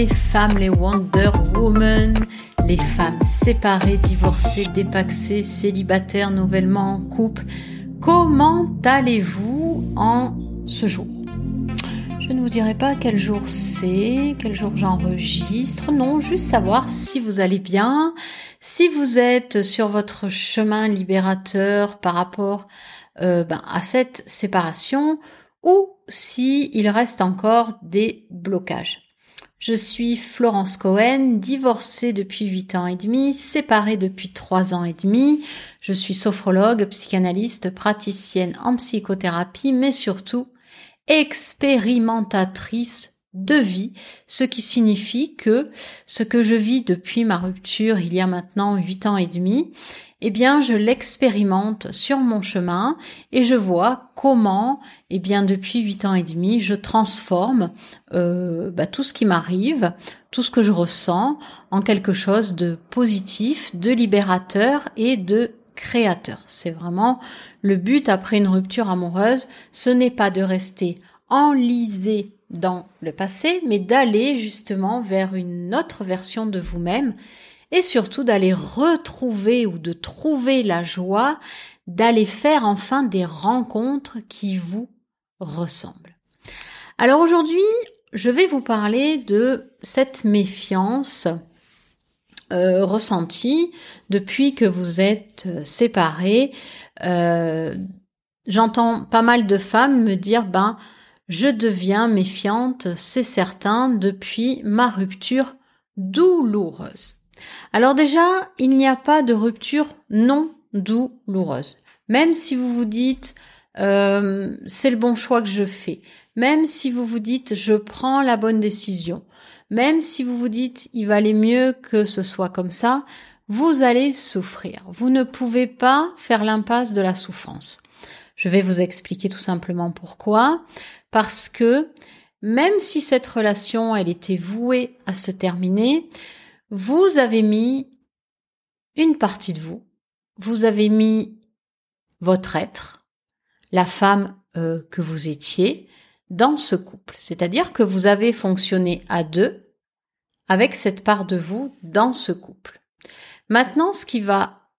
Les femmes, les Wonder Woman, les femmes séparées, divorcées, dépaxées, célibataires, nouvellement en couple. Comment allez-vous en ce jour? Je ne vous dirai pas quel jour c'est, quel jour j'enregistre, non, juste savoir si vous allez bien, si vous êtes sur votre chemin libérateur par rapport euh, ben, à cette séparation ou si il reste encore des blocages. Je suis Florence Cohen, divorcée depuis 8 ans et demi, séparée depuis 3 ans et demi. Je suis sophrologue, psychanalyste, praticienne en psychothérapie, mais surtout expérimentatrice de vie, ce qui signifie que ce que je vis depuis ma rupture il y a maintenant 8 ans et demi, eh bien, je l'expérimente sur mon chemin et je vois comment, eh bien, depuis huit ans et demi, je transforme euh, bah, tout ce qui m'arrive, tout ce que je ressens, en quelque chose de positif, de libérateur et de créateur. C'est vraiment le but après une rupture amoureuse. Ce n'est pas de rester enlisé dans le passé, mais d'aller justement vers une autre version de vous-même et surtout d'aller retrouver ou de trouver la joie d'aller faire enfin des rencontres qui vous ressemblent. Alors aujourd'hui, je vais vous parler de cette méfiance euh, ressentie depuis que vous êtes euh, séparés. Euh, j'entends pas mal de femmes me dire, ben, je deviens méfiante, c'est certain, depuis ma rupture douloureuse. Alors déjà, il n'y a pas de rupture non douloureuse. Même si vous vous dites euh, c'est le bon choix que je fais, même si vous vous dites je prends la bonne décision, même si vous vous dites il valait mieux que ce soit comme ça, vous allez souffrir. Vous ne pouvez pas faire l'impasse de la souffrance. Je vais vous expliquer tout simplement pourquoi. Parce que même si cette relation, elle était vouée à se terminer, vous avez mis une partie de vous, vous avez mis votre être, la femme euh, que vous étiez, dans ce couple. C'est-à-dire que vous avez fonctionné à deux avec cette part de vous dans ce couple. Maintenant, ce qui va,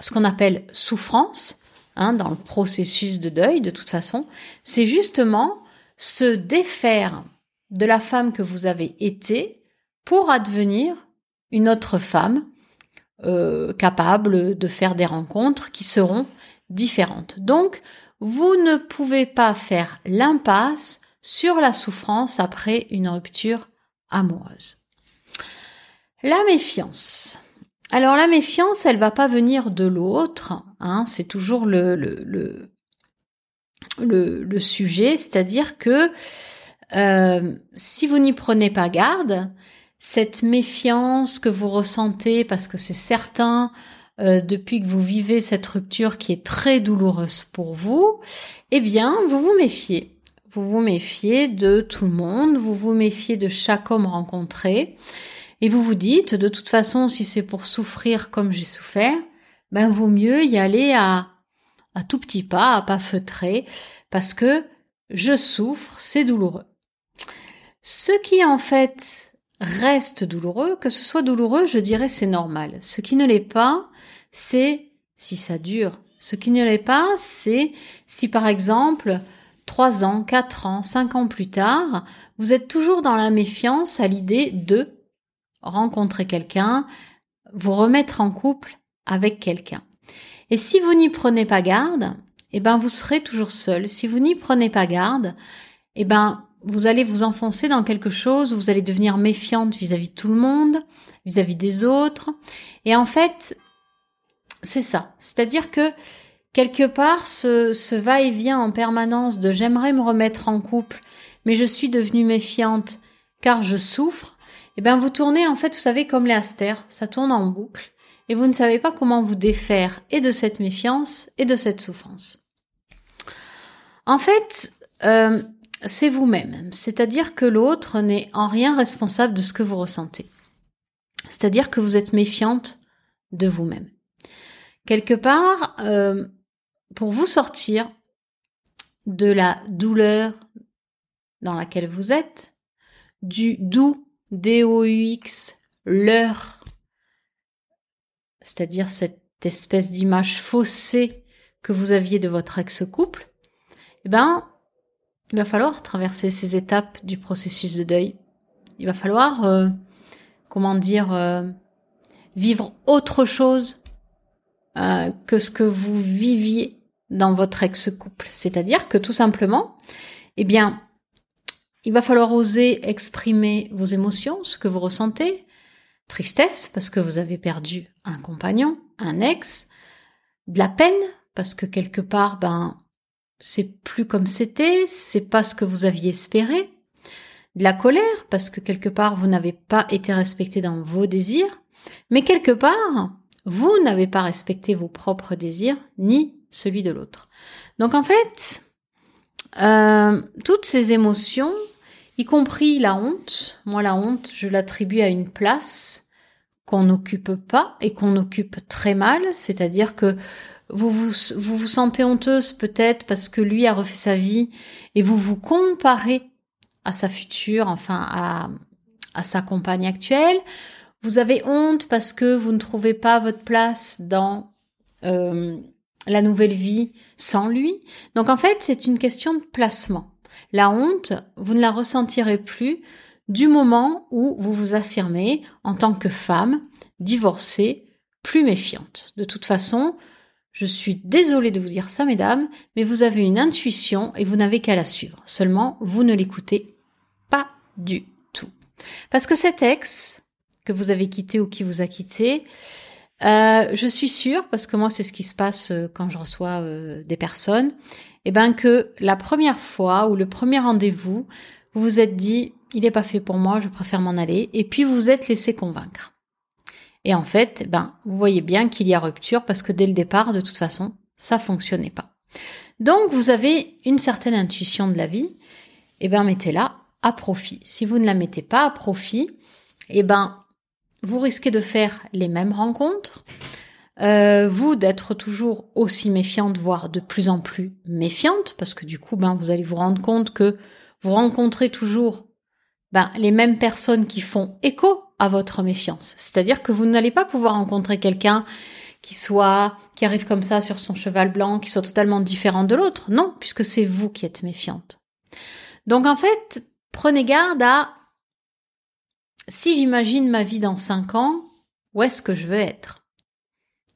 ce qu'on appelle souffrance, hein, dans le processus de deuil, de toute façon, c'est justement se défaire de la femme que vous avez été pour advenir une autre femme euh, capable de faire des rencontres qui seront différentes. Donc, vous ne pouvez pas faire l'impasse sur la souffrance après une rupture amoureuse. La méfiance. Alors la méfiance, elle va pas venir de l'autre, hein, c'est toujours le, le, le, le, sujet, c'est-à-dire que euh, si vous n'y prenez pas garde, cette méfiance que vous ressentez parce que c'est certain euh, depuis que vous vivez cette rupture qui est très douloureuse pour vous, eh bien, vous vous méfiez. Vous vous méfiez de tout le monde, vous vous méfiez de chaque homme rencontré, et vous vous dites, de toute façon, si c'est pour souffrir comme j'ai souffert, ben vaut mieux y aller à, à tout petit pas, à pas feutrer, parce que je souffre, c'est douloureux. Ce qui en fait reste douloureux, que ce soit douloureux, je dirais c'est normal. Ce qui ne l'est pas, c'est si ça dure. Ce qui ne l'est pas, c'est si par exemple, trois ans, quatre ans, cinq ans plus tard, vous êtes toujours dans la méfiance à l'idée de rencontrer quelqu'un, vous remettre en couple avec quelqu'un. Et si vous n'y prenez pas garde, eh ben vous serez toujours seul. Si vous n'y prenez pas garde, eh ben vous allez vous enfoncer dans quelque chose, vous allez devenir méfiante vis-à-vis de tout le monde, vis-à-vis des autres. Et en fait, c'est ça. C'est-à-dire que quelque part, ce, va-et-vient en permanence de j'aimerais me remettre en couple, mais je suis devenue méfiante car je souffre, eh bien vous tournez en fait, vous savez, comme les astères, ça tourne en boucle, et vous ne savez pas comment vous défaire et de cette méfiance et de cette souffrance. En fait, euh, c'est vous-même. C'est-à-dire que l'autre n'est en rien responsable de ce que vous ressentez. C'est-à-dire que vous êtes méfiante de vous-même. Quelque part, euh, pour vous sortir de la douleur dans laquelle vous êtes, du doux, D-O-U-X, c'est-à-dire cette espèce d'image faussée que vous aviez de votre ex-couple, eh ben, il va falloir traverser ces étapes du processus de deuil. Il va falloir, euh, comment dire, euh, vivre autre chose euh, que ce que vous viviez dans votre ex-couple. C'est-à-dire que tout simplement, eh bien, il va falloir oser exprimer vos émotions, ce que vous ressentez. Tristesse, parce que vous avez perdu un compagnon, un ex. De la peine, parce que quelque part, ben, c'est plus comme c'était, c'est pas ce que vous aviez espéré. De la colère, parce que quelque part, vous n'avez pas été respecté dans vos désirs. Mais quelque part, vous n'avez pas respecté vos propres désirs, ni celui de l'autre. Donc en fait, euh, toutes ces émotions, y compris la honte, moi la honte, je l'attribue à une place qu'on n'occupe pas et qu'on occupe très mal, c'est-à-dire que vous vous, vous sentez honteuse peut-être parce que lui a refait sa vie et vous vous comparez à sa future, enfin à, à sa compagne actuelle. Vous avez honte parce que vous ne trouvez pas votre place dans euh, la nouvelle vie sans lui. Donc en fait, c'est une question de placement. La honte, vous ne la ressentirez plus du moment où vous vous affirmez en tant que femme, divorcée, plus méfiante. De toute façon, je suis désolée de vous dire ça, mesdames, mais vous avez une intuition et vous n'avez qu'à la suivre. Seulement, vous ne l'écoutez pas du tout. Parce que cet ex que vous avez quitté ou qui vous a quitté, euh, je suis sûre, parce que moi c'est ce qui se passe euh, quand je reçois euh, des personnes, et eh ben que la première fois ou le premier rendez-vous, vous vous êtes dit il n'est pas fait pour moi, je préfère m'en aller, et puis vous êtes laissé convaincre. Et en fait, eh ben vous voyez bien qu'il y a rupture parce que dès le départ, de toute façon, ça fonctionnait pas. Donc vous avez une certaine intuition de la vie, et eh ben mettez-la à profit. Si vous ne la mettez pas à profit, et ben vous risquez de faire les mêmes rencontres, euh, vous d'être toujours aussi méfiante, voire de plus en plus méfiante, parce que du coup, ben, vous allez vous rendre compte que vous rencontrez toujours ben, les mêmes personnes qui font écho à votre méfiance. C'est-à-dire que vous n'allez pas pouvoir rencontrer quelqu'un qui soit, qui arrive comme ça sur son cheval blanc, qui soit totalement différent de l'autre. Non, puisque c'est vous qui êtes méfiante. Donc en fait, prenez garde à si j'imagine ma vie dans cinq ans, où est-ce que je veux être?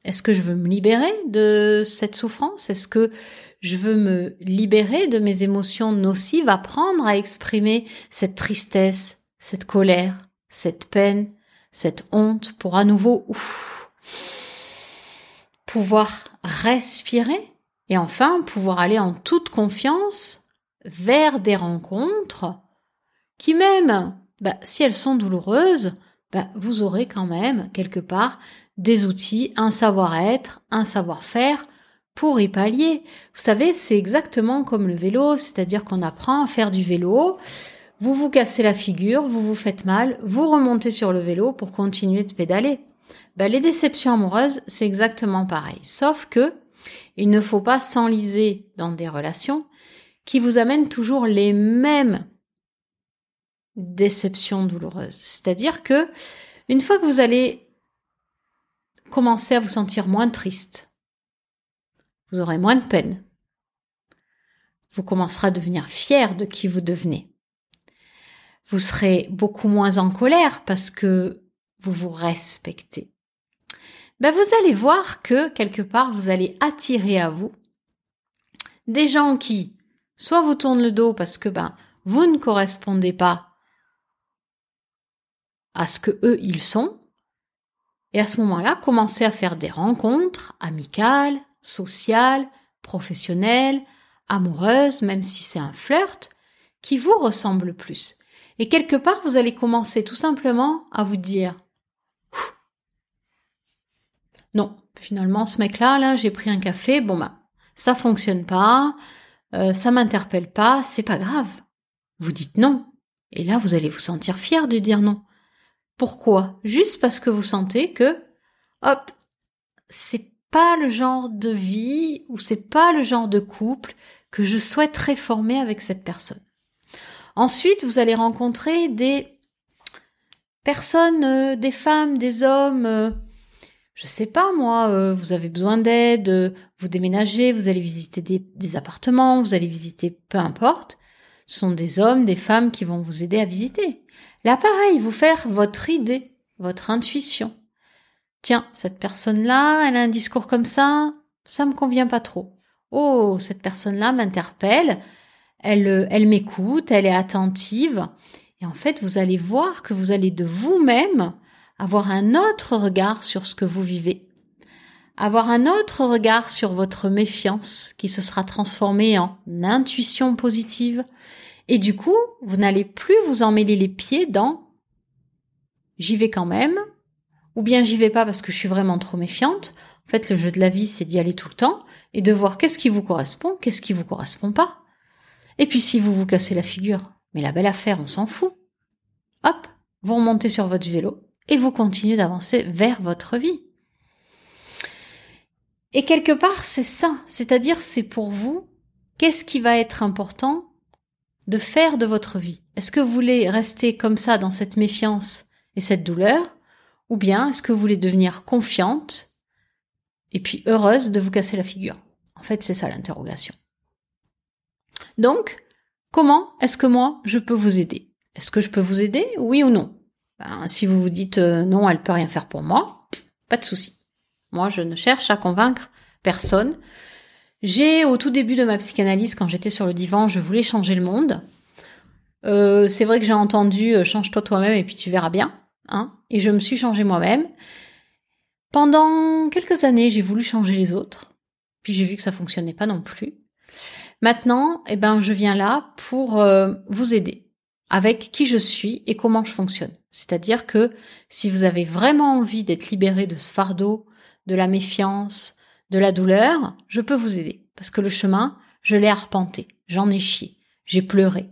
Est-ce que je veux me libérer de cette souffrance? Est-ce que je veux me libérer de mes émotions nocives, apprendre à exprimer cette tristesse, cette colère, cette peine, cette honte pour à nouveau pouvoir respirer et enfin pouvoir aller en toute confiance vers des rencontres qui même bah, si elles sont douloureuses, bah, vous aurez quand même quelque part des outils, un savoir-être, un savoir-faire pour y pallier. Vous savez, c'est exactement comme le vélo, c'est-à-dire qu'on apprend à faire du vélo, vous vous cassez la figure, vous vous faites mal, vous remontez sur le vélo pour continuer de pédaler. Bah, les déceptions amoureuses, c'est exactement pareil. Sauf que il ne faut pas s'enliser dans des relations qui vous amènent toujours les mêmes déception douloureuse. C'est-à-dire que une fois que vous allez commencer à vous sentir moins triste, vous aurez moins de peine. Vous commencerez à devenir fier de qui vous devenez. Vous serez beaucoup moins en colère parce que vous vous respectez. Ben vous allez voir que quelque part vous allez attirer à vous des gens qui soit vous tournent le dos parce que ben vous ne correspondez pas à ce que eux ils sont. Et à ce moment-là, commencer à faire des rencontres amicales, sociales, professionnelles, amoureuses, même si c'est un flirt, qui vous ressemble plus. Et quelque part, vous allez commencer tout simplement à vous dire non, finalement, ce mec-là, là, j'ai pris un café, bon bah, ça fonctionne pas, euh, ça m'interpelle pas, c'est pas grave. Vous dites non. Et là, vous allez vous sentir fier de dire non. Pourquoi? Juste parce que vous sentez que, hop, c'est pas le genre de vie ou c'est pas le genre de couple que je souhaiterais former avec cette personne. Ensuite, vous allez rencontrer des personnes, euh, des femmes, des hommes, euh, je sais pas moi, euh, vous avez besoin d'aide, vous déménagez, vous allez visiter des, des, appartements, vous allez visiter peu importe. Sont des hommes, des femmes qui vont vous aider à visiter. Là, pareil, vous faire votre idée, votre intuition. Tiens, cette personne-là, elle a un discours comme ça, ça me convient pas trop. Oh, cette personne-là m'interpelle, elle, elle m'écoute, elle est attentive. Et en fait, vous allez voir que vous allez de vous-même avoir un autre regard sur ce que vous vivez. Avoir un autre regard sur votre méfiance qui se sera transformée en intuition positive. Et du coup, vous n'allez plus vous emmêler les pieds dans j'y vais quand même, ou bien j'y vais pas parce que je suis vraiment trop méfiante. En fait, le jeu de la vie, c'est d'y aller tout le temps et de voir qu'est-ce qui vous correspond, qu'est-ce qui vous correspond pas. Et puis si vous vous cassez la figure, mais la belle affaire, on s'en fout. Hop, vous remontez sur votre vélo et vous continuez d'avancer vers votre vie. Et quelque part, c'est ça, c'est-à-dire c'est pour vous, qu'est-ce qui va être important de faire de votre vie? Est-ce que vous voulez rester comme ça dans cette méfiance et cette douleur? Ou bien est-ce que vous voulez devenir confiante et puis heureuse de vous casser la figure? En fait, c'est ça l'interrogation. Donc, comment est-ce que moi, je peux vous aider? Est-ce que je peux vous aider? Oui ou non? Ben, Si vous vous dites euh, non, elle peut rien faire pour moi, pas de souci. Moi, je ne cherche à convaincre personne. J'ai, au tout début de ma psychanalyse, quand j'étais sur le divan, je voulais changer le monde. Euh, c'est vrai que j'ai entendu euh, change-toi toi-même et puis tu verras bien. Hein et je me suis changée moi-même. Pendant quelques années, j'ai voulu changer les autres. Puis j'ai vu que ça fonctionnait pas non plus. Maintenant, eh ben, je viens là pour euh, vous aider avec qui je suis et comment je fonctionne. C'est-à-dire que si vous avez vraiment envie d'être libéré de ce fardeau, de la méfiance, de la douleur, je peux vous aider. Parce que le chemin, je l'ai arpenté, j'en ai chié, j'ai pleuré,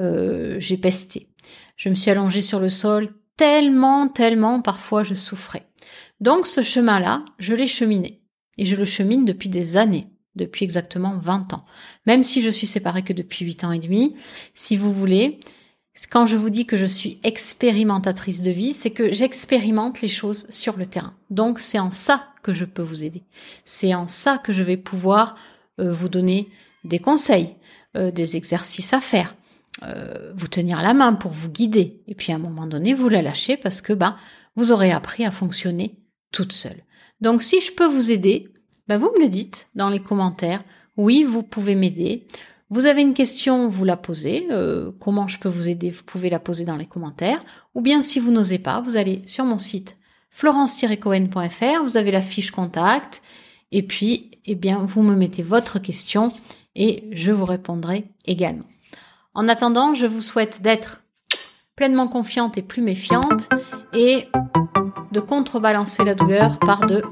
euh, j'ai pesté. Je me suis allongée sur le sol tellement, tellement, parfois je souffrais. Donc ce chemin-là, je l'ai cheminé. Et je le chemine depuis des années depuis exactement 20 ans. Même si je suis séparée que depuis 8 ans et demi, si vous voulez, quand je vous dis que je suis expérimentatrice de vie, c'est que j'expérimente les choses sur le terrain. Donc c'est en ça que je peux vous aider. C'est en ça que je vais pouvoir euh, vous donner des conseils, euh, des exercices à faire, euh, vous tenir la main pour vous guider. Et puis à un moment donné, vous la lâchez parce que bah, vous aurez appris à fonctionner toute seule. Donc si je peux vous aider, ben vous me le dites dans les commentaires. Oui, vous pouvez m'aider. Vous avez une question, vous la posez. Euh, comment je peux vous aider? Vous pouvez la poser dans les commentaires. Ou bien si vous n'osez pas, vous allez sur mon site florence-cohen.fr, vous avez la fiche contact. Et puis, eh bien, vous me mettez votre question et je vous répondrai également. En attendant, je vous souhaite d'être pleinement confiante et plus méfiante et de contrebalancer la douleur par de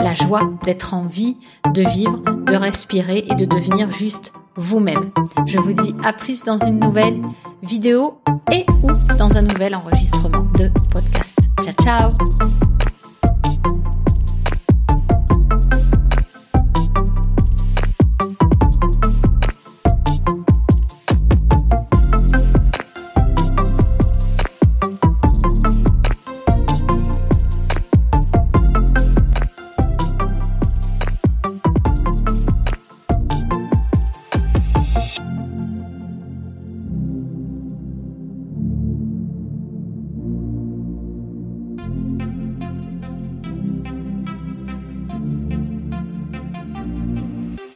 la joie d'être en vie, de vivre, de respirer et de devenir juste vous-même. Je vous dis à plus dans une nouvelle vidéo et ou dans un nouvel enregistrement de podcast. Ciao ciao